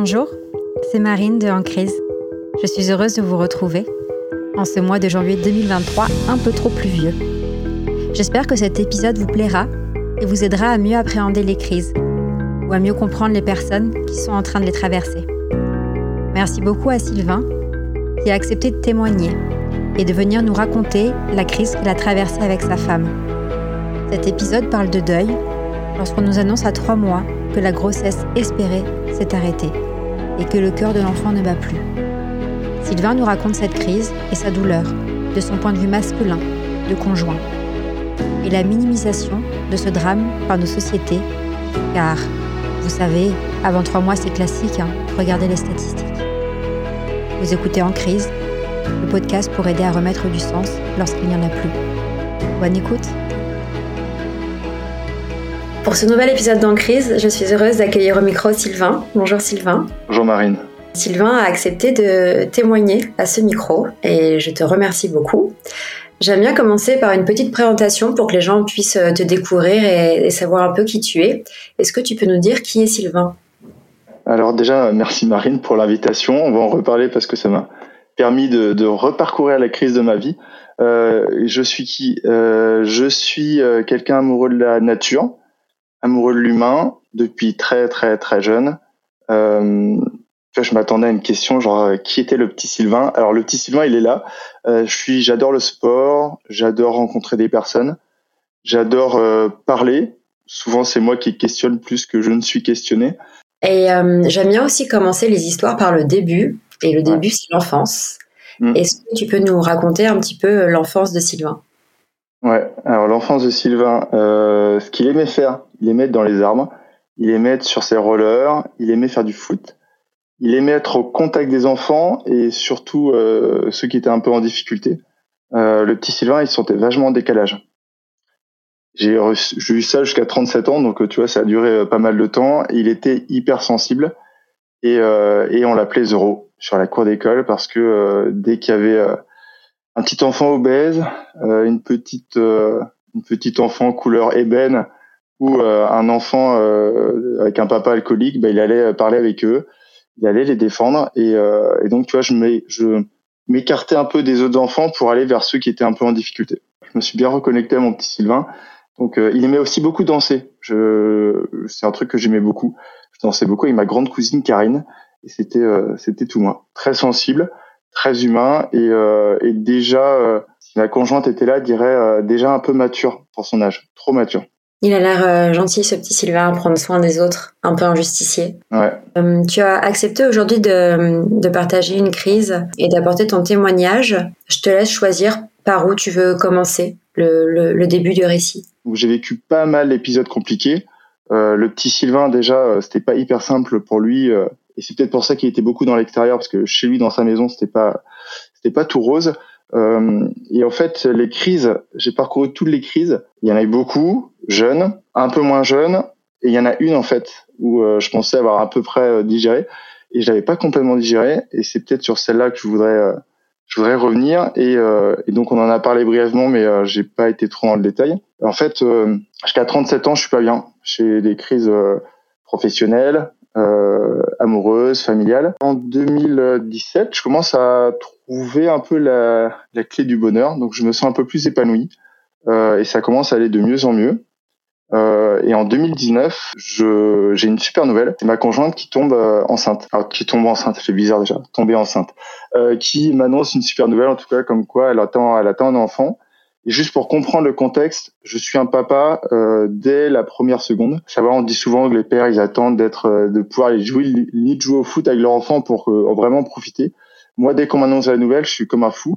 Bonjour, c'est Marine de En Crise. Je suis heureuse de vous retrouver en ce mois de janvier 2023 un peu trop pluvieux. J'espère que cet épisode vous plaira et vous aidera à mieux appréhender les crises ou à mieux comprendre les personnes qui sont en train de les traverser. Merci beaucoup à Sylvain qui a accepté de témoigner et de venir nous raconter la crise qu'il a traversée avec sa femme. Cet épisode parle de deuil lorsqu'on nous annonce à trois mois que la grossesse espérée s'est arrêtée et que le cœur de l'enfant ne bat plus. Sylvain nous raconte cette crise et sa douleur de son point de vue masculin, de conjoint, et la minimisation de ce drame par nos sociétés, car, vous savez, avant trois mois c'est classique, hein, regardez les statistiques. Vous écoutez En crise, le podcast pour aider à remettre du sens lorsqu'il n'y en a plus. Bonne écoute pour ce nouvel épisode d'En Crise, je suis heureuse d'accueillir au micro Sylvain. Bonjour Sylvain. Bonjour Marine. Sylvain a accepté de témoigner à ce micro et je te remercie beaucoup. J'aime bien commencer par une petite présentation pour que les gens puissent te découvrir et, savoir un peu qui tu es. Est-ce que tu peux nous dire qui est Sylvain? Alors déjà, merci Marine pour l'invitation. On va en reparler parce que ça m'a permis de, reparcourir la crise de ma vie. Euh, je suis qui? Euh, Je suis euh, quelqu'un amoureux de la nature amoureux de l'humain depuis très très très jeune. Euh, je m'attendais à une question genre euh, qui était le petit Sylvain? Alors le petit Sylvain, il est là. Euh, je suis, j'adore le sport, j'adore rencontrer des personnes, j'adore euh, parler. Souvent, c'est moi qui questionne plus que je ne suis questionné. Et euh, j'aime bien aussi commencer les histoires par le début. Et le début, c'est l'enfance. Mm. Est-ce que tu peux nous raconter un petit peu l'enfance de Sylvain? Ouais, alors l'enfance de Sylvain, euh, ce qu'il aimait faire, il aimait être dans les arbres, il aimait être sur ses rollers, il aimait faire du foot, il aimait être au contact des enfants et surtout euh, ceux qui étaient un peu en difficulté. Euh, le petit Sylvain, il se sentait vachement en décalage. J'ai eu ça jusqu'à 37 ans, donc tu vois, ça a duré euh, pas mal de temps. Il était hyper sensible et, euh, on l'appelait Zoro sur la cour d'école parce que euh, dès qu'il y avait un petit enfant obèse, euh, une petite euh, une petite enfant couleur ébène ou euh, un enfant avec un papa alcoolique, bah, il allait parler avec eux, il allait les défendre et, et donc tu vois je m'écartais un peu des autres enfants pour aller vers ceux qui étaient un peu en difficulté. Je me suis bien reconnecté à mon petit Sylvain. Donc il aimait aussi beaucoup danser. Je c'est un truc que j'aimais beaucoup. Je dansais beaucoup avec ma grande cousine Karine et c'était c'était tout moi. Très sensible très humain et, euh, et déjà, euh, si ma conjointe était là, dirait euh, déjà un peu mature pour son âge, trop mature. Il a l'air gentil, ce petit Sylvain, à prendre soin des autres, un peu injusticié. Ouais. tu as accepté aujourd'hui de, de, partager une crise et d'apporter ton témoignage. Je te laisse choisir par où tu veux commencer le, le, le début du récit. J'ai vécu pas mal d'épisodes compliqués. Euh, le petit Sylvain, déjà, c'était pas hyper simple pour lui. Et c'est peut-être pour ça qu'il était beaucoup dans l'extérieur parce que chez lui dans sa maison c'était pas c'était pas tout rose. Euh, et en fait les crises j'ai parcouru toutes les crises. Il y en a eu beaucoup jeunes un peu moins jeunes et il y en a une en fait où euh, je pensais avoir à peu près euh, digéré et je l'avais pas complètement digéré et c'est peut-être sur celle-là que je voudrais euh, je voudrais revenir. Et, et, donc on en a parlé brièvement mais j'ai pas été trop dans le détail. En fait jusqu'à 37 ans je suis pas bien. J'ai des crises professionnelles euh, amoureuse, familiale. En 2017, je commence à trouver un peu la, clé du bonheur, donc je me sens un peu plus épanoui euh, et ça commence à aller de mieux en mieux. Euh, et en 2019, je, j'ai une super nouvelle. C'est ma conjointe qui tombe euh, enceinte. Alors, qui tombe enceinte, fait bizarre déjà, tomber enceinte. Euh, qui m'annonce une super nouvelle, en tout cas, comme quoi elle attend, elle attend un enfant. Et juste pour comprendre le contexte, je suis un papa euh, dès la première seconde. Ça va, on dit souvent que les pères, ils attendent d'être, euh, de pouvoir jouer, limite jouer au foot avec leur enfant pour euh, vraiment profiter. Moi, dès qu'on m'annonce la nouvelle, je suis comme un fou.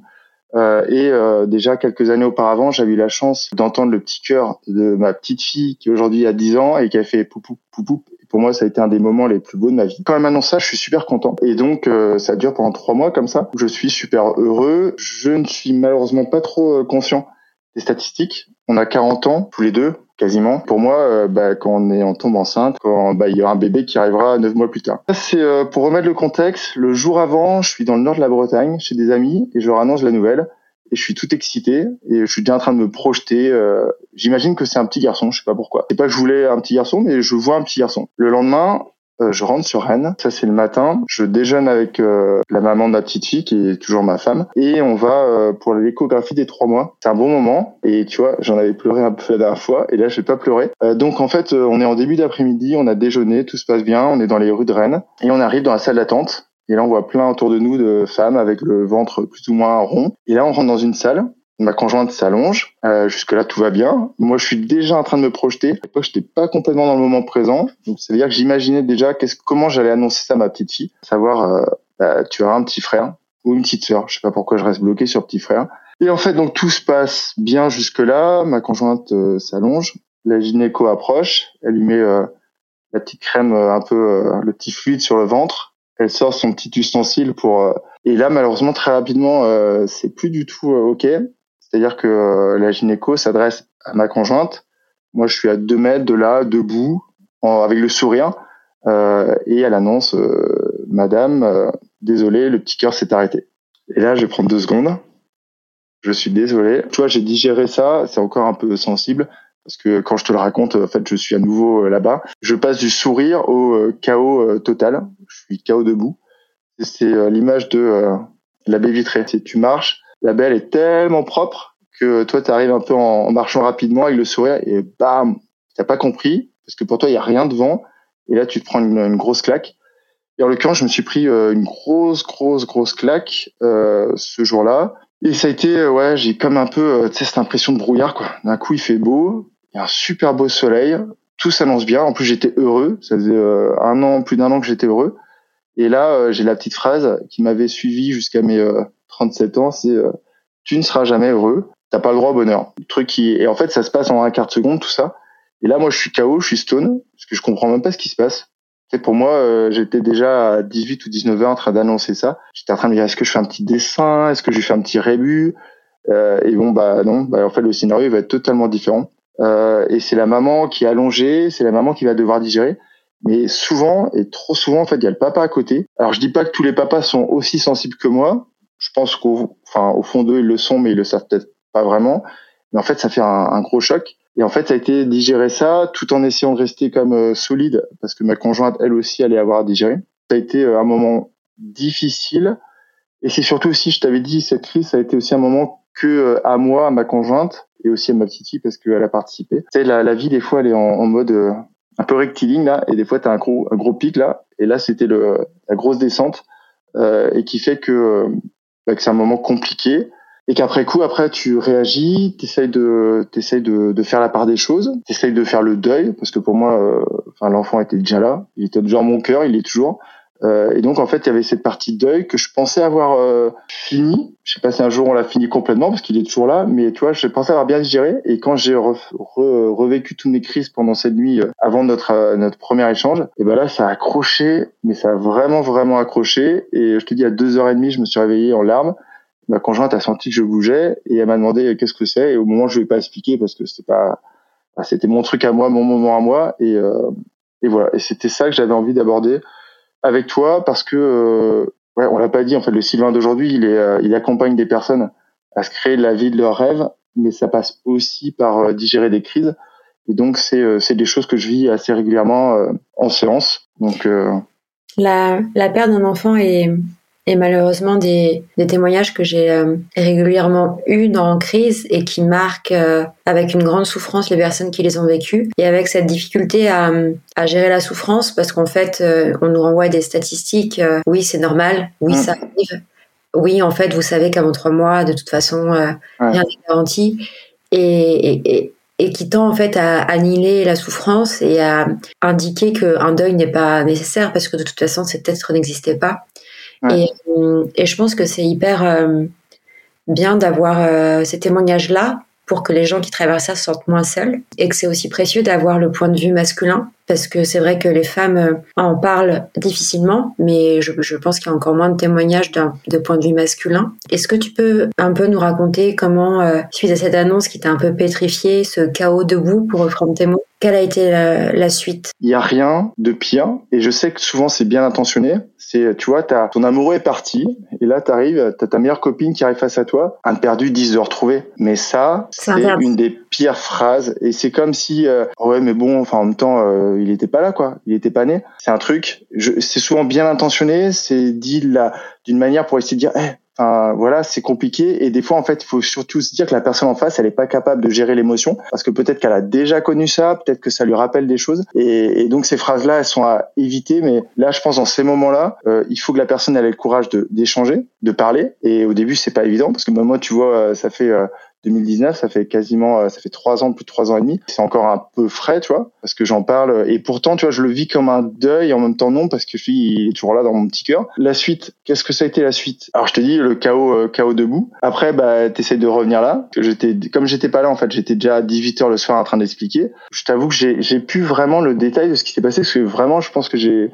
Euh, et euh, déjà quelques années auparavant, j'avais eu la chance d'entendre le petit cœur de ma petite fille qui aujourd'hui a 10 ans et qui a fait poupou poupou. Pour moi, ça a été un des moments les plus beaux de ma vie. Quand elle m'annonce ça, je suis super content. Et donc, euh, ça dure pendant trois mois comme ça. Je suis super heureux. Je ne suis malheureusement pas trop conscient des statistiques. On a 40 ans tous les deux, quasiment. Pour moi, euh, bah, quand on est en tombe enceinte, bah, il y aura un bébé qui arrivera neuf mois plus tard. C'est euh, pour remettre le contexte. Le jour avant, je suis dans le nord de la Bretagne chez des amis et je leur annonce la nouvelle. Et je suis tout excité et je suis déjà en train de me projeter. Euh, j'imagine que c'est un petit garçon, je sais pas pourquoi. C'est pas que je voulais un petit garçon, mais je vois un petit garçon. Le lendemain, euh, je rentre sur Rennes. Ça, c'est le matin. Je déjeune avec euh, la maman de ma petite fille, qui est toujours ma femme, et on va euh, pour l'échographie des trois mois. C'est un bon moment. Et tu vois, j'en avais pleuré un peu la dernière fois, et là, je vais pas pleurer. donc, en fait, on est en début d'après-midi, on a déjeuné, tout se passe bien, on est dans les rues de Rennes, et on arrive dans la salle d'attente. Et là, on voit plein autour de nous de femmes avec le ventre plus ou moins rond. Et là, on rentre dans une salle Ma conjointe s'allonge. Euh, jusque-là, tout va bien. Moi, je suis déjà en train de me projeter. À l'époque, j'étais pas complètement dans le moment présent. Donc, c'est-à-dire que j'imaginais déjà comment j'allais annoncer ça à ma petite fille. Savoir, euh, bah, tu as un petit frère ou une petite sœur. Je sais pas pourquoi je reste bloqué sur petit frère. Et en fait, donc tout se passe bien jusque-là. Ma conjointe euh, s'allonge. La gynéco approche. Elle lui met euh, la petite crème, euh, un peu le petit fluide sur le ventre. Elle sort son petit ustensile pour. et là, malheureusement, très rapidement, c'est plus du tout ok. C'est-à-dire que euh, la gynéco s'adresse à ma conjointe. Moi, je suis à deux mètres de là, debout, avec le sourire, euh, et elle annonce euh, Madame, désolé, le petit cœur s'est arrêté. Et là, je vais prendre deux secondes. Je suis désolé. Tu vois, j'ai digéré ça. C'est encore un peu sensible parce que quand je te le raconte, en fait, je suis à nouveau là-bas. Je passe du sourire au chaos total. Je suis chaos debout. C'est l'image de la baie tu marches, la belle est tellement propre que toi, tu arrives un peu en, marchant rapidement avec le sourire et bam, t'as pas compris parce que pour toi, il y a rien devant. Et là, tu te prends une, grosse claque. Et en l'occurrence, je me suis pris euh, une grosse, grosse, grosse claque euh, ce jour-là. Et ça a été, euh, ouais, j'ai comme un peu, tu sais, cette impression de brouillard, quoi. D'un coup, il fait beau, il y a un super beau soleil, tout s'annonce bien. En plus, j'étais heureux. Ça faisait un an, plus d'un an que j'étais heureux. Et là, j'ai la petite phrase qui m'avait suivi jusqu'à mes 37 ans, c'est euh, tu ne seras jamais heureux, t'as pas le droit au bonheur. Le truc qui et en fait ça se passe en un quart de seconde tout ça. Et là moi je suis KO, je suis stone parce que je comprends même pas ce qui se passe. C'est pour moi euh, j'étais déjà à 18 ou 19 ans en train d'annoncer ça. J'étais en train de dire est-ce que je fais un petit dessin, est-ce que je fais un petit rébut? Euh, et bon bah non, bah en fait le scénario va être totalement différent. Euh, et c'est la maman qui est allongée, c'est la maman qui va devoir digérer. Mais souvent, et trop souvent, en fait, il y a le papa à côté. Alors, je dis pas que tous les papas sont aussi sensibles que moi, je pense qu'au enfin, au fond d'eux, ils le sont, mais ils le savent peut-être pas vraiment. Mais en fait, ça fait un, un, gros choc. Et en fait, ça a été digérer ça tout en essayant de rester comme euh, solide, parce que ma conjointe, elle aussi, allait avoir à digérer. Ça a été euh, un moment difficile. Et c'est surtout aussi, je t'avais dit, cette crise, ça a été aussi un moment que euh, à moi, à ma conjointe, et aussi à ma petite fille, parce qu'elle a participé. Tu sais, la, la, vie, des fois, elle est en, en mode un peu rectiligne, là, et des fois, tu as un gros, un gros pic, là. Et là, c'était la grosse descente, et qui fait que bah, que c'est un moment compliqué et qu'après coup, après, tu réagis, t'essayes de, t'essayes de, de faire la part des choses, t'essayes de faire le deuil, parce que pour moi, euh, enfin, l'enfant était déjà là, il était toujours mon cœur, il est toujours. Euh, et donc, en fait, il y avait cette partie de deuil que je pensais avoir euh, fini. Je sais pas si un jour on l'a fini complètement, parce qu'il est toujours là, mais tu vois, je pensais avoir bien digéré. Et quand j'ai revécu toutes mes crises pendant cette nuit, euh, avant notre euh, notre premier échange, et ben là, ça a accroché, mais ça a vraiment, vraiment accroché. Et je te dis, à deux heures et demie, je me suis réveillé en larmes. Ma conjointe a senti que je bougeais et elle m'a demandé qu'est-ce que c'est? Et au moment, je vais pas expliquer parce que c'était pas, c'était mon truc à moi, mon moment à moi. Et, et voilà. Et c'était ça que j'avais envie d'aborder avec toi parce que euh, ouais, on l'a pas dit en fait le Sylvain d'aujourd'hui il est euh, il accompagne des personnes à se créer la vie de leurs rêves mais ça passe aussi par euh, digérer des crises. Et donc c'est c'est des choses que je vis assez régulièrement en séance. Donc la la perte d'un enfant est et malheureusement des, des témoignages que j'ai euh, régulièrement eus dans crise et qui marquent euh, avec une grande souffrance les personnes qui les ont vécues et avec cette difficulté à, à gérer la souffrance parce qu'en fait euh, on nous renvoie des statistiques oui c'est normal oui ça arrive oui en fait vous savez qu'avant trois mois de toute façon rien n'est garanti et, et, et qui tend en fait à annihiler la souffrance et à indiquer qu'un deuil n'est pas nécessaire parce que de toute façon cet être n'existait pas. Et, euh, et, je pense que c'est hyper euh, bien d'avoir euh, ces témoignages-là pour que les gens qui traversent ça se sentent moins seuls et que c'est aussi précieux d'avoir le point de vue masculin parce que c'est vrai que les femmes en parlent difficilement mais je, pense qu'il y a encore moins de témoignages de point de vue masculin. Est-ce que tu peux un peu nous raconter comment, suite à cette annonce qui t'a un peu pétrifié, ce chaos debout pour reprendre tes mots? Quelle a été la, suite? Il y a rien de pire, et je sais que souvent c'est bien intentionné. C'est, tu vois, as, ton amoureux est parti, et là t'arrives, t'as ta meilleure copine qui arrive face à toi, un perdu, dix de retrouver. Mais ça, c'est une des pires phrases, et c'est comme si, euh, ouais, mais bon, enfin en même temps, euh, il était pas là, quoi. Il était pas né. C'est un truc. C'est souvent bien intentionné. C'est dit là d'une manière pour essayer de dire, eh, Voilà, c'est compliqué et des fois en fait, il faut surtout se dire que la personne en face, elle est pas capable de gérer l'émotion parce que peut-être qu'elle a déjà connu ça, peut-être que ça lui rappelle des choses et, donc ces phrases-là, elles sont à éviter. Mais là, je pense dans ces moments-là, euh, il faut que la personne elle ait le courage d'échanger, de parler. Et au début, c'est pas évident parce que moi, tu vois, ça fait euh, 2019, ça fait quasiment, euh, ça fait trois ans, plus de trois ans et demi. C'est encore un peu frais, tu vois, parce que j'en parle. Et pourtant, tu vois, je le vis comme un deuil en même temps non, parce que je suis, toujours là dans mon petit cœur. La suite, qu'est-ce que ça a été la suite? Alors, je te dis le chaos, euh, chaos debout. Après, bah, t'essayes de revenir là. J'étais, comme j'étais pas là, en fait, j'étais déjà à 18 heures le soir en train d'expliquer. Je t'avoue que j'ai, j'ai pu vraiment le détail de ce qui s'est passé, parce que vraiment, je pense que j'ai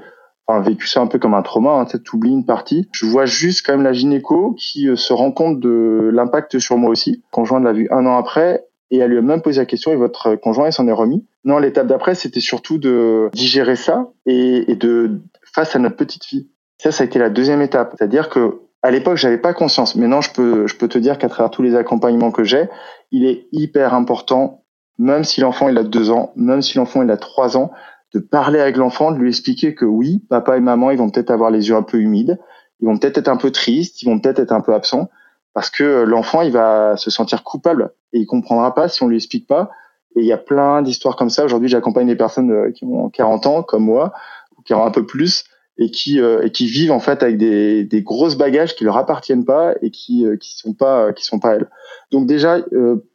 enfin, vécu ça un peu comme un trauma, hein, tu oublies une partie. Je vois juste quand même la gynéco qui euh, se rend compte de l'impact sur moi aussi. Conjoint l'a vu un an après et elle lui a même posé la question et votre conjoint s'en est remis. Non, l'étape d'après, c'était surtout de digérer ça et, et, de face à notre petite fille. Ça, ça a été la deuxième étape. C'est-à-dire que à l'époque, j'avais pas conscience. Maintenant, je peux, je peux te dire qu'à travers tous les accompagnements que j'ai, il est hyper important, même si l'enfant il a deux ans, même si l'enfant il a trois ans, de parler avec l'enfant, de lui expliquer que oui, papa et maman, ils vont peut-être avoir les yeux un peu humides, ils vont peut-être être un peu tristes, ils vont peut-être être un peu absents, parce que l'enfant, il va se sentir coupable et il comprendra pas si on lui explique pas. Et il y a plein d'histoires comme ça. Aujourd'hui, j'accompagne des personnes euh, qui ont 40 ans, comme moi, ou qui ont un peu plus, et qui euh, vivent en fait avec des, grosses bagages qui leur appartiennent pas et qui euh, qui sont pas sont pas elles. Donc déjà,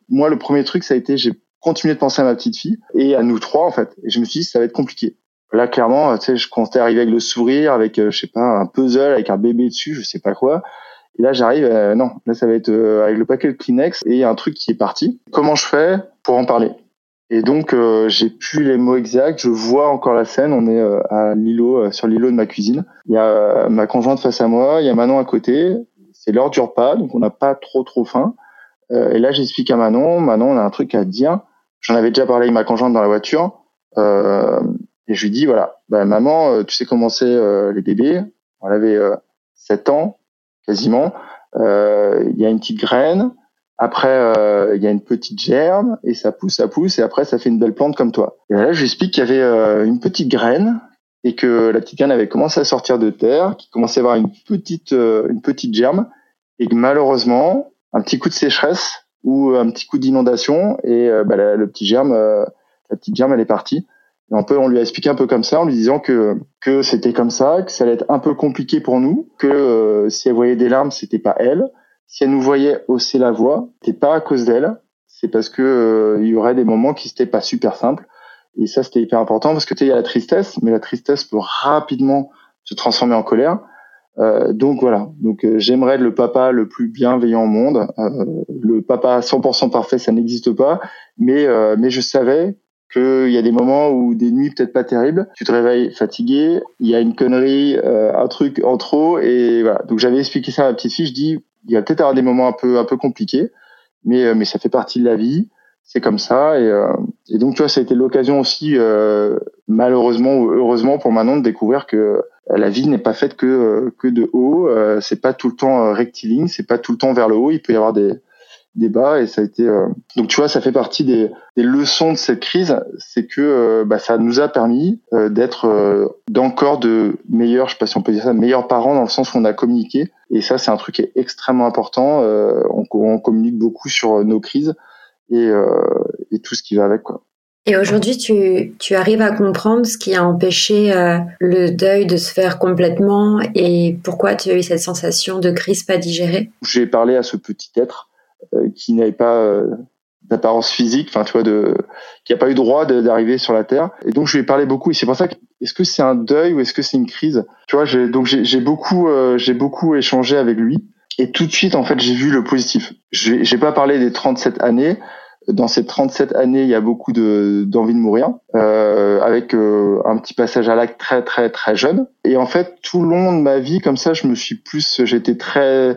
moi, le premier truc, ça a été j'ai continuer de penser à ma petite fille et à nous trois en fait. Et je me suis dit ça va être compliqué. Là clairement, tu sais, je comptais arriver avec le sourire, avec euh, je sais pas un puzzle, avec un bébé dessus, je sais pas quoi. Et là j'arrive, euh, non, là ça va être euh, avec le paquet de Kleenex et un truc qui est parti. Comment je fais pour en parler? Et donc j'ai plus les mots exacts. Je vois encore la scène. On est à l'îlot, sur l'îlot de ma cuisine. Il y a ma conjointe face à moi, il y a Manon à côté. C'est l'heure du repas, donc on n'a pas trop trop faim. et là j'explique à Manon, Manon on a un truc à dire J'en avais déjà parlé avec ma conjointe dans la voiture. Euh, et je lui dis, voilà, bah, maman, euh, tu sais comment c'est euh, les bébés? On avait euh, 7 ans, quasiment. Euh, il y a une petite graine. Après, il y a une petite germe. Et ça pousse, ça pousse. Et après, ça fait une belle plante comme toi. Et là, je lui explique qu'il y avait une petite graine et que la petite graine avait commencé à sortir de terre, qu'il commençait à avoir une petite, une petite germe. Et que malheureusement, un petit coup de sécheresse ou un petit coup d'inondation et euh, bah, le petit germe, euh, la petite germe, elle est partie. Et on peut, on lui a expliqué un peu comme ça, en lui disant que que c'était comme ça, que ça allait être un peu compliqué pour nous, que euh, si elle voyait des larmes, c'était pas elle. Si elle nous voyait hausser la voix, c'était pas à cause d'elle, c'est parce que il y aurait des moments qui n'étaient pas super simples. Et ça, c'était hyper important parce que tu il y a la tristesse, mais la tristesse peut rapidement se transformer en colère. Euh, donc voilà, donc euh, j'aimerais être le papa le plus bienveillant au monde. Euh, le papa 100% parfait, ça n'existe pas, mais mais je savais qu'il y a des moments où des nuits peut-être pas terribles, tu te réveilles fatigué, il y a une connerie, un truc en trop, et voilà. Donc j'avais expliqué ça à ma petite fille, je dis il y a peut-être des moments un peu un peu compliqués, mais mais ça fait partie de la vie c'est comme ça. Et, euh, et, donc, tu vois, ça a été l'occasion aussi, euh, malheureusement ou heureusement pour Manon, de découvrir que euh, la vie n'est pas faite que que de haut. Euh, c'est pas tout le temps rectiligne, c'est pas tout le temps vers le haut. Il peut y avoir des des bas et ça a été donc tu vois ça fait partie des, des leçons de cette crise c'est que bah, ça nous a permis d'être d'encore de meilleurs je sais pas si on peut dire ça meilleurs parents dans le sens où on a communiqué et ça c'est un truc qui est extrêmement important on, on communique beaucoup sur nos crises et, euh, et tout ce qui va avec quoi. Et aujourd'hui, tu, tu, arrives à comprendre ce qui a empêché euh, le deuil de se faire complètement et pourquoi tu as eu cette sensation de crise pas digérée J'ai parlé à ce petit être euh, qui n'avait pas euh, d'apparence physique, enfin tu vois, de, qui n'a pas eu droit d'arriver sur la terre. Et donc je lui ai parlé beaucoup. Et c'est pour ça que est-ce que c'est un deuil ou est-ce que c'est une crise? Tu vois, donc j'ai beaucoup, j'ai beaucoup échangé avec lui. Et tout de suite, en fait, j'ai vu le positif. J'ai pas parlé des 37 années, dans ces 37 années, il y a beaucoup de d'envie de mourir, euh, avec euh, un petit passage à l'acte très très très jeune. Et en fait, tout le long de ma vie, comme ça, je me suis plus, j'étais très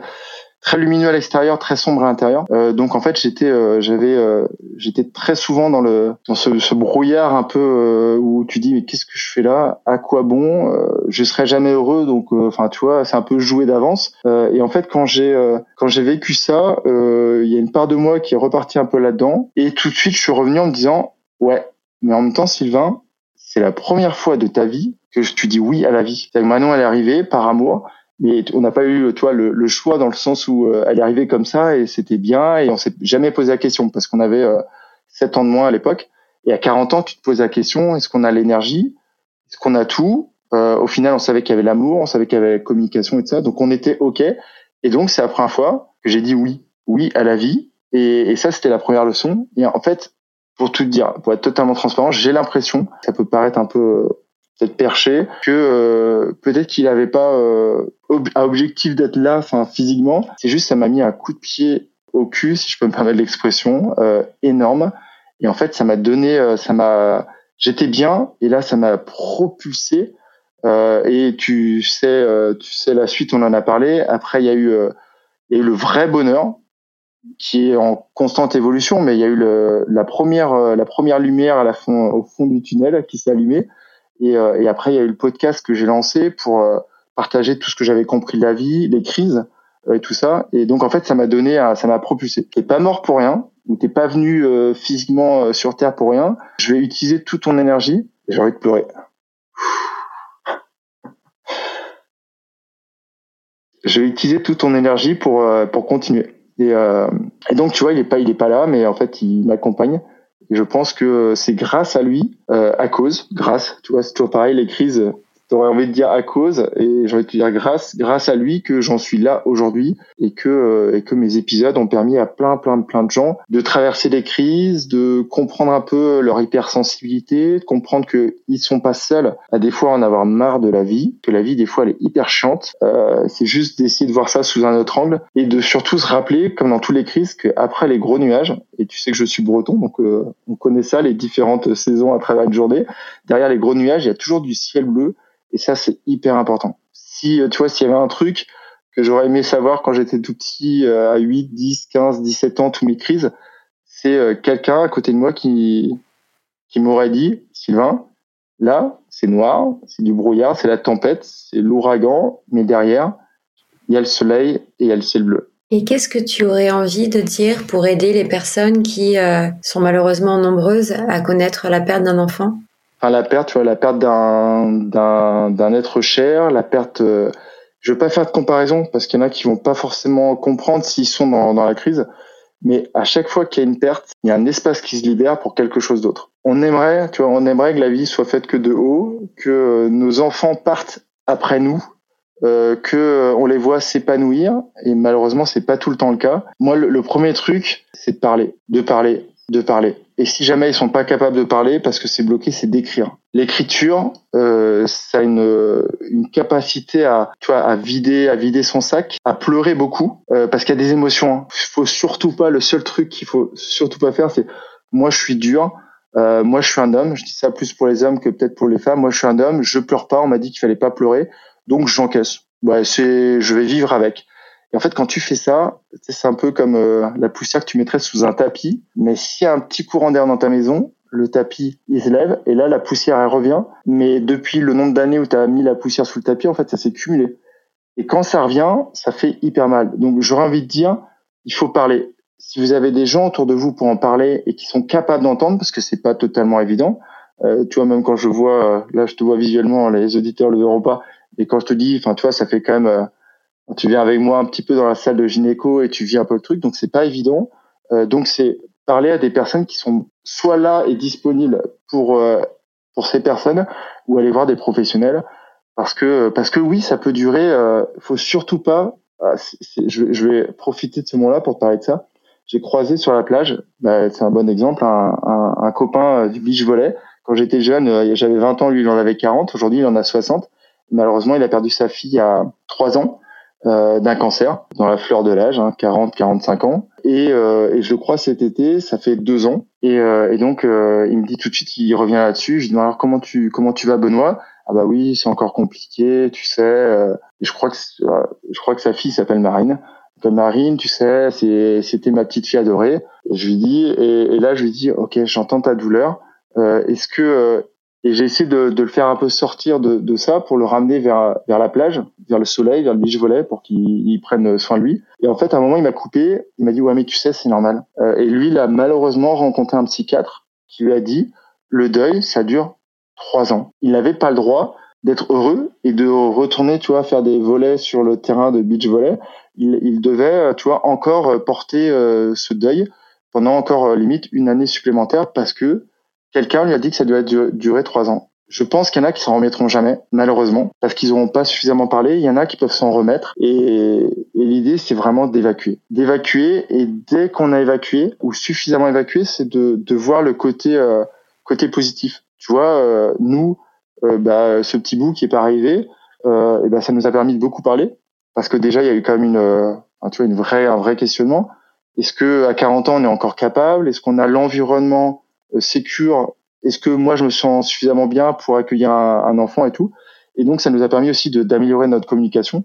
très lumineux à l'extérieur, très sombre à l'intérieur. Euh, donc en fait, j'étais, euh, j'avais, euh, j'étais très souvent dans le, dans ce, ce brouillard un peu où tu dis mais qu'est-ce que je fais là? À quoi bon? Je serai jamais heureux, donc enfin tu vois, c'est un peu joué d'avance. et en fait, quand j'ai, quand j'ai vécu ça, il y a une part de moi qui est repartie un peu là-dedans, et tout de suite, je suis revenu en me disant ouais, mais en même temps, Sylvain, c'est la première fois de ta vie que tu dis oui à la vie. Manon, elle est arrivée par amour mais on n'a pas eu toi le, le, choix dans le sens où euh, elle est arrivée comme ça et c'était bien et on s'est jamais posé la question parce qu'on avait euh, 7 ans de moins à l'époque. Et à 40 ans tu te poses la question est-ce qu'on a l'énergie? Est-ce qu'on a tout? Euh, au final on savait qu'il y avait l'amour on savait qu'il y avait la communication et tout ça. Donc on était ok. Et donc c'est la première fois que j'ai dit oui. Oui à la vie. Et, et ça c'était la première leçon. Et en fait pour tout dire pour être totalement transparent j'ai l'impression ça peut paraître un peu peut-être perché que euh, peut-être qu'il n'avait pas euh, à objectif d'être là enfin physiquement. C'est juste ça m'a mis un coup de pied au cul si je peux me permettre l'expression euh, énorme. Et en fait ça m'a donné euh, ça m'a j'étais bien et là ça m'a propulsé. Euh, et tu sais tu sais la suite on en a parlé. Après il y a eu il y a eu le vrai bonheur qui est en constante évolution mais il y a eu le, la première la première lumière à la fond au fond du tunnel qui s'est allumée et, euh, et, après, il y a eu le podcast que j'ai lancé pour euh, partager tout ce que j'avais compris de la vie, les crises euh, et tout ça. Et donc, en fait, ça m'a donné, ça m'a propulsé. T'es pas mort pour rien, ou t'es pas venu physiquement sur Terre pour rien. Je vais utiliser toute ton énergie. J'ai envie de pleurer. Je vais utiliser toute ton énergie pour pour continuer. Et, et donc, tu vois, il est pas, il est pas là, mais en fait, il m'accompagne. Et je pense que c'est grâce à lui, euh, à cause, grâce, tu vois, c'est toujours pareil, les crises, t'aurais envie de dire à cause et j'ai envie de te dire grâce grâce à lui que j'en suis là aujourd'hui et que euh, et que mes épisodes ont permis à plein plein plein de gens de traverser des crises de comprendre un peu leur hypersensibilité de comprendre que ils sont pas seuls à des fois en avoir marre de la vie que la vie des fois elle est hyper chiante. Euh, c'est juste d'essayer de voir ça sous un autre angle et de surtout se rappeler comme dans tous les crises qu'après les gros nuages et tu sais que je suis breton donc euh, on connaît ça les différentes saisons à travers une journée derrière les gros nuages il y a toujours du ciel bleu et ça, c'est hyper important. Si, euh, tu vois, s'il y avait un truc que j'aurais aimé savoir quand j'étais tout petit, euh, à 8, 10, 15, 17 ans, toutes mes crises, c'est euh, quelqu'un à côté de moi qui, qui m'aurait dit, Sylvain, là, c'est noir, c'est du brouillard, c'est la tempête, c'est l'ouragan, mais derrière, il y a le soleil et il y a le ciel bleu. Et qu'est-ce que tu aurais envie de dire pour aider les personnes qui sont malheureusement nombreuses à connaître la perte d'un enfant? La perte, tu vois, la perte d'un être cher, la perte. Euh, je veux pas faire de comparaison parce qu'il y en a qui vont pas forcément comprendre s'ils sont dans, dans la crise. Mais à chaque fois qu'il y a une perte, il y a un espace qui se libère pour quelque chose d'autre. On aimerait, tu vois, on aimerait que la vie soit faite que de haut, que nos enfants partent après nous, euh, que euh, on les voit s'épanouir. Et malheureusement, c'est pas tout le temps le cas. Moi, le premier truc, c'est de parler, de parler, de parler. Et si jamais ils sont pas capables de parler parce que c'est bloqué, c'est d'écrire. L'écriture, euh, ça a une, une capacité à, tu vois, à vider, à vider son sac, à pleurer beaucoup, euh, parce qu'il y a des émotions. Hein. Faut surtout pas. Le seul truc qu'il faut surtout pas faire, c'est moi je suis dur. Euh, moi je suis un homme. Je dis ça plus pour les hommes que peut-être pour les femmes. Moi je suis un homme. Je pleure pas. On m'a dit qu'il fallait pas pleurer, donc j'encaisse. Ouais, c'est, je vais vivre avec. Et en fait, quand tu fais ça, c'est un peu comme euh, la poussière que tu mettrais sous un tapis. Mais s'il y a un petit courant d'air dans ta maison, le tapis, il se lève, et là, la poussière, elle revient. Mais depuis le nombre d'années où tu as mis la poussière sous le tapis, en fait, ça s'est cumulé. Et quand ça revient, ça fait hyper mal. Donc, j'aurais envie de dire, il faut parler. Si vous avez des gens autour de vous pour en parler et qui sont capables d'entendre, parce que c'est pas totalement évident, euh, tu vois, même quand je vois, euh, là, je te vois visuellement, les auditeurs le verront pas, et quand je te dis, enfin, tu vois, ça fait quand même tu viens avec moi un petit peu dans la salle de gynéco et tu vis un peu le truc, donc c'est pas évident. Euh, donc c'est parler à des personnes qui sont soit là et disponibles pour euh, pour ces personnes ou aller voir des professionnels parce que parce que oui ça peut durer. Euh, faut surtout pas. Ah, je, vais profiter de ce moment-là pour te parler de ça. J'ai croisé sur la plage, bah, c'est un bon exemple, un, un, un copain du beach volley. Quand j'étais jeune, euh, j'avais 20 ans, lui il en avait 40. Aujourd'hui il en a 60. Malheureusement, il a perdu sa fille a 3 ans. Euh, d'un cancer dans la fleur de l'âge, hein, 40-45 ans. Et, euh, et, je crois cet été, ça fait deux ans. Et, euh, et donc euh, il me dit tout de suite, il revient là-dessus. Je dis alors comment tu comment tu vas Benoît? Ah bah oui, c'est encore compliqué, tu sais. Euh, je crois que je crois que sa fille s'appelle Marine. Marine, tu sais, c'était ma petite fille adorée. Je lui dis, et, là je lui dis, ok, j'entends ta douleur. Euh, est-ce que euh, et j'ai essayé de, le faire un peu sortir de, ça pour le ramener vers la plage, vers le soleil, vers le beach volley pour qu'il prenne soin de lui. Et en fait, à un moment, il m'a coupé. Il m'a dit ouais, mais tu sais, c'est normal. Euh, et lui, il a malheureusement rencontré un psychiatre qui lui a dit le deuil, ça dure trois ans. Il n'avait pas le droit d'être heureux et de retourner, tu vois, faire des volets sur le terrain de beach volley. Il, devait, tu vois, encore porter euh, ce deuil pendant encore euh, limite une année supplémentaire parce que quelqu'un lui a dit que ça devait durer trois ans. Je pense qu'il y en a qui s'en remettront jamais, malheureusement, parce qu'ils n'auront pas suffisamment parlé. Il y en a qui peuvent s'en remettre. Et, l'idée, c'est vraiment d'évacuer. D'évacuer. Et dès qu'on a évacué, ou suffisamment évacué, c'est de, de voir le côté, euh, côté positif. Tu vois, euh, nous, euh, bah, ce petit bout qui est pas arrivé, et ben ça nous a permis de beaucoup parler. Parce que déjà, il y a eu quand même une, tu vois, une vraie, un vrai questionnement. Est-ce que à 40 ans, on est encore capable? Est-ce qu'on a l'environnement euh, sécure Est-ce que moi je me sens suffisamment bien pour accueillir un, enfant et tout? Et donc ça nous a permis aussi d'améliorer notre communication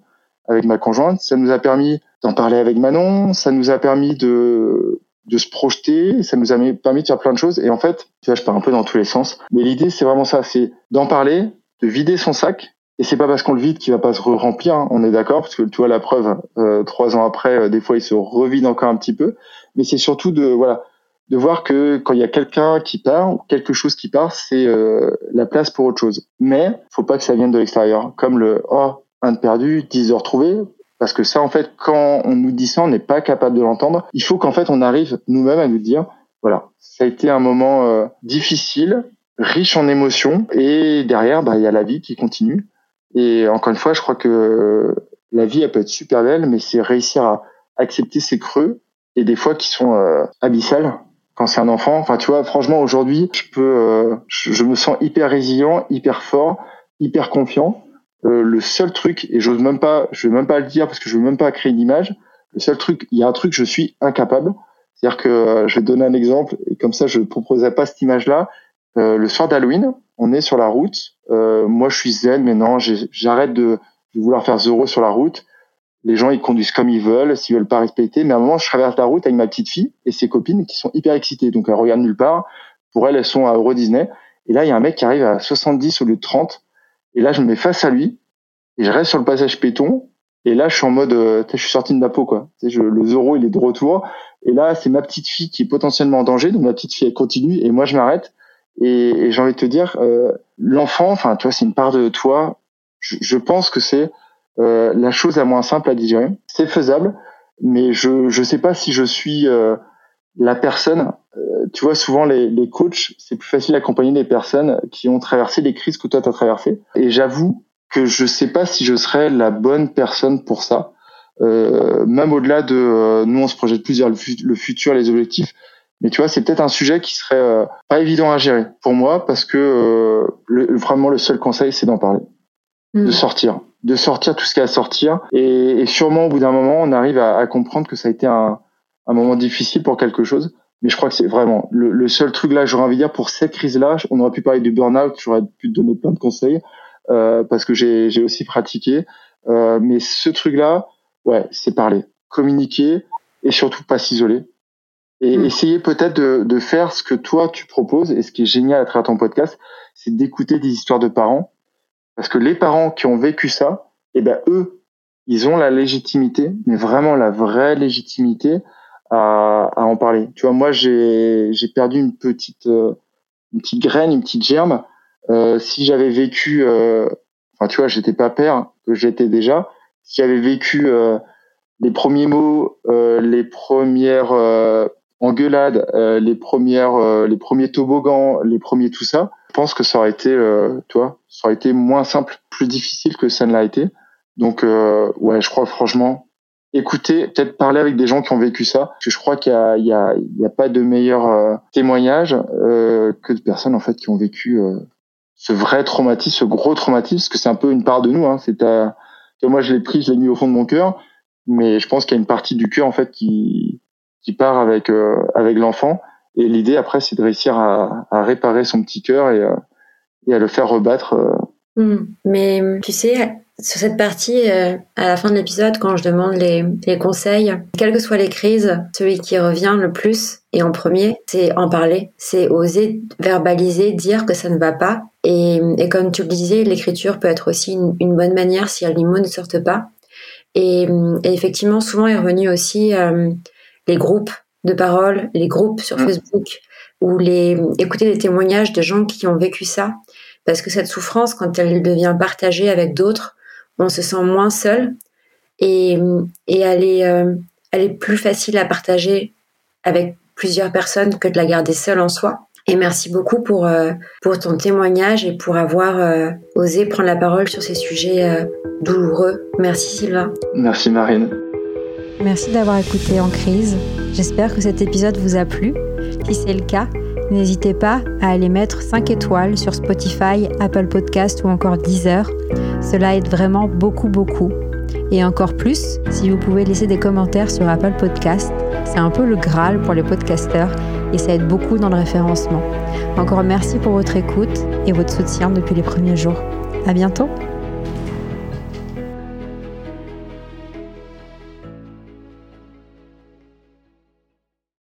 avec ma conjointe. Ça nous a permis d'en parler avec Manon. Ça nous a permis de de se projeter. Ça nous a permis de faire plein de choses. Et en fait, tu vois, je pars un peu dans tous les sens. Mais l'idée, c'est vraiment ça. C'est d'en parler, de vider son sac. Et c'est pas parce qu'on le vide qu'il va pas se remplir. Hein. On est d'accord, parce que tu vois la preuve. Euh, trois ans après, euh, des fois, il se revide encore un petit peu. Mais c'est surtout de voilà de voir que quand il y a quelqu'un qui part ou quelque chose qui part, c'est euh, la place pour autre chose. Mais faut pas que ça vienne de l'extérieur, comme le oh un de perdu, 10 heures trouvées. Parce que ça, en fait, quand on nous dit ça, on n'est pas capable de l'entendre. Il faut qu'en fait, on arrive nous-mêmes à nous dire, voilà, ça a été un moment euh, difficile, riche en émotions, et derrière, bah, il y a la vie qui continue. Et encore une fois, je crois que la vie, elle peut être super belle, mais c'est réussir à accepter ses creux et des fois qui sont euh, abyssales quand c'est un enfant. Enfin, tu vois, franchement, aujourd'hui, je peux, euh, je, me sens hyper résilient, hyper fort, hyper confiant. Euh, le seul truc, et j'ose même pas, je vais même pas le dire parce que je veux même pas créer une image. Le seul truc, il y a un truc, je suis incapable. C'est-à-dire que euh, je vais donner un exemple et comme ça, je ne proposerai pas cette image-là. Euh, le soir d'Halloween, on est sur la route. moi, je suis zen, mais non, j'arrête de, de vouloir faire zéro sur la route les gens ils conduisent comme ils veulent, s'ils veulent pas respecter. Mais à un moment, je traverse la route avec ma petite fille et ses copines qui sont hyper excitées. Donc elles regardent nulle part. Pour elles, elles sont à Euro Disney. Et là, il y a un mec qui arrive à 70 au lieu de 30. Et là, je me mets face à lui et je reste sur le passage péton. Et là, je suis en mode, euh, je suis sorti de ma peau, quoi. Je, le Zoro, il est de retour. Et là, c'est ma petite fille qui est potentiellement en danger. Donc ma petite fille, elle continue et moi, je m'arrête. Et, et j'ai envie de te dire, euh, l'enfant, enfin, tu vois, c'est une part de toi. Je, je pense que c'est euh, la chose la moins simple à digérer. C'est faisable, mais je ne sais pas si je suis euh, la personne. Euh, tu vois, souvent les, les coachs, c'est plus facile d'accompagner des personnes qui ont traversé les crises que toi tu as traversées. Et j'avoue que je sais pas si je serais la bonne personne pour ça. Même au-delà de nous, on se projette plus vers le, futur, les objectifs. Mais tu vois, c'est peut-être un sujet qui serait pas évident à gérer pour moi parce que le, vraiment le seul conseil, c'est d'en parler, de hmm. sortir de sortir tout ce qu'il y a à sortir. Et, et sûrement, au bout d'un moment, on arrive à, à, comprendre que ça a été un, un, moment difficile pour quelque chose. Mais je crois que c'est vraiment le, le, seul truc là, j'aurais envie de dire, pour cette crise-là, on aurait pu parler du burn-out, j'aurais pu te donner plein de conseils, euh, parce que j'ai aussi pratiqué. Euh, mais ce truc-là, ouais, c'est parler, communiquer et surtout pas s'isoler. Et mm. essayer peut-être de, de, faire ce que toi tu proposes. Et ce qui est génial à travers ton podcast, c'est d'écouter des histoires de parents parce que les parents qui ont vécu ça, eh ben eux, ils ont la légitimité, mais vraiment la vraie légitimité à, en parler. Tu vois, moi j'ai j'ai perdu une petite euh, une petite graine, une petite germe. Euh, si j'avais vécu, euh, enfin tu vois, j'étais pas père, que j'étais déjà. Si j'avais vécu les premiers mots, les premières engueulades, les premières, les premiers toboggans, les premiers tout ça, je pense que ça aurait été, euh, toi, ça aurait été moins simple, plus difficile que ça ne l'a été. Donc, euh, ouais, je crois franchement, écouter, peut-être parler avec des gens qui ont vécu ça. Parce que je crois qu'il y a, a, a pas de meilleur euh, témoignage euh, que de personnes en fait qui ont vécu euh, ce vrai traumatisme, ce gros traumatisme, parce que c'est un peu une part de nous. Hein, c'est moi je l'ai pris, je l'ai mis au fond de mon cœur, mais je pense qu'il y a une partie du cœur en fait qui qui part avec avec l'enfant et l'idée après, c'est de réussir à, réparer son petit cœur et, euh, à le faire rebattre. Euh. Hmm. Mais tu sais, sur cette partie, euh, à la fin de l'épisode, quand je demande les, conseils, quelles que soient les crises, celui qui revient le plus et en premier, c'est en parler, c'est oser verbaliser, dire que ça ne va pas. Et, comme tu le disais, l'écriture peut être aussi une, bonne manière si les mots ne sortent pas. Et, effectivement, souvent est revenu aussi les groupes de parole, les groupes sur mmh. Facebook, ou les écouter des témoignages de gens qui ont vécu ça. Parce que cette souffrance, quand elle devient partagée avec d'autres, on se sent moins seul et, et elle, est, euh, elle est plus facile à partager avec plusieurs personnes que de la garder seule en soi. Et merci beaucoup pour, euh, pour ton témoignage et pour avoir euh, osé prendre la parole sur ces sujets douloureux. Merci Sylvain. Merci Marine. Merci d'avoir écouté En crise. J'espère que cet épisode vous a plu. Si c'est le cas, n'hésitez pas à aller mettre 5 étoiles sur Spotify, Apple Podcast ou encore Deezer. Cela aide vraiment beaucoup, beaucoup. Et encore plus, si vous pouvez laisser des commentaires sur Apple Podcast, c'est un peu le Graal pour les podcasteurs et ça aide beaucoup dans le référencement. Encore merci pour votre écoute et votre soutien depuis les premiers jours. À bientôt!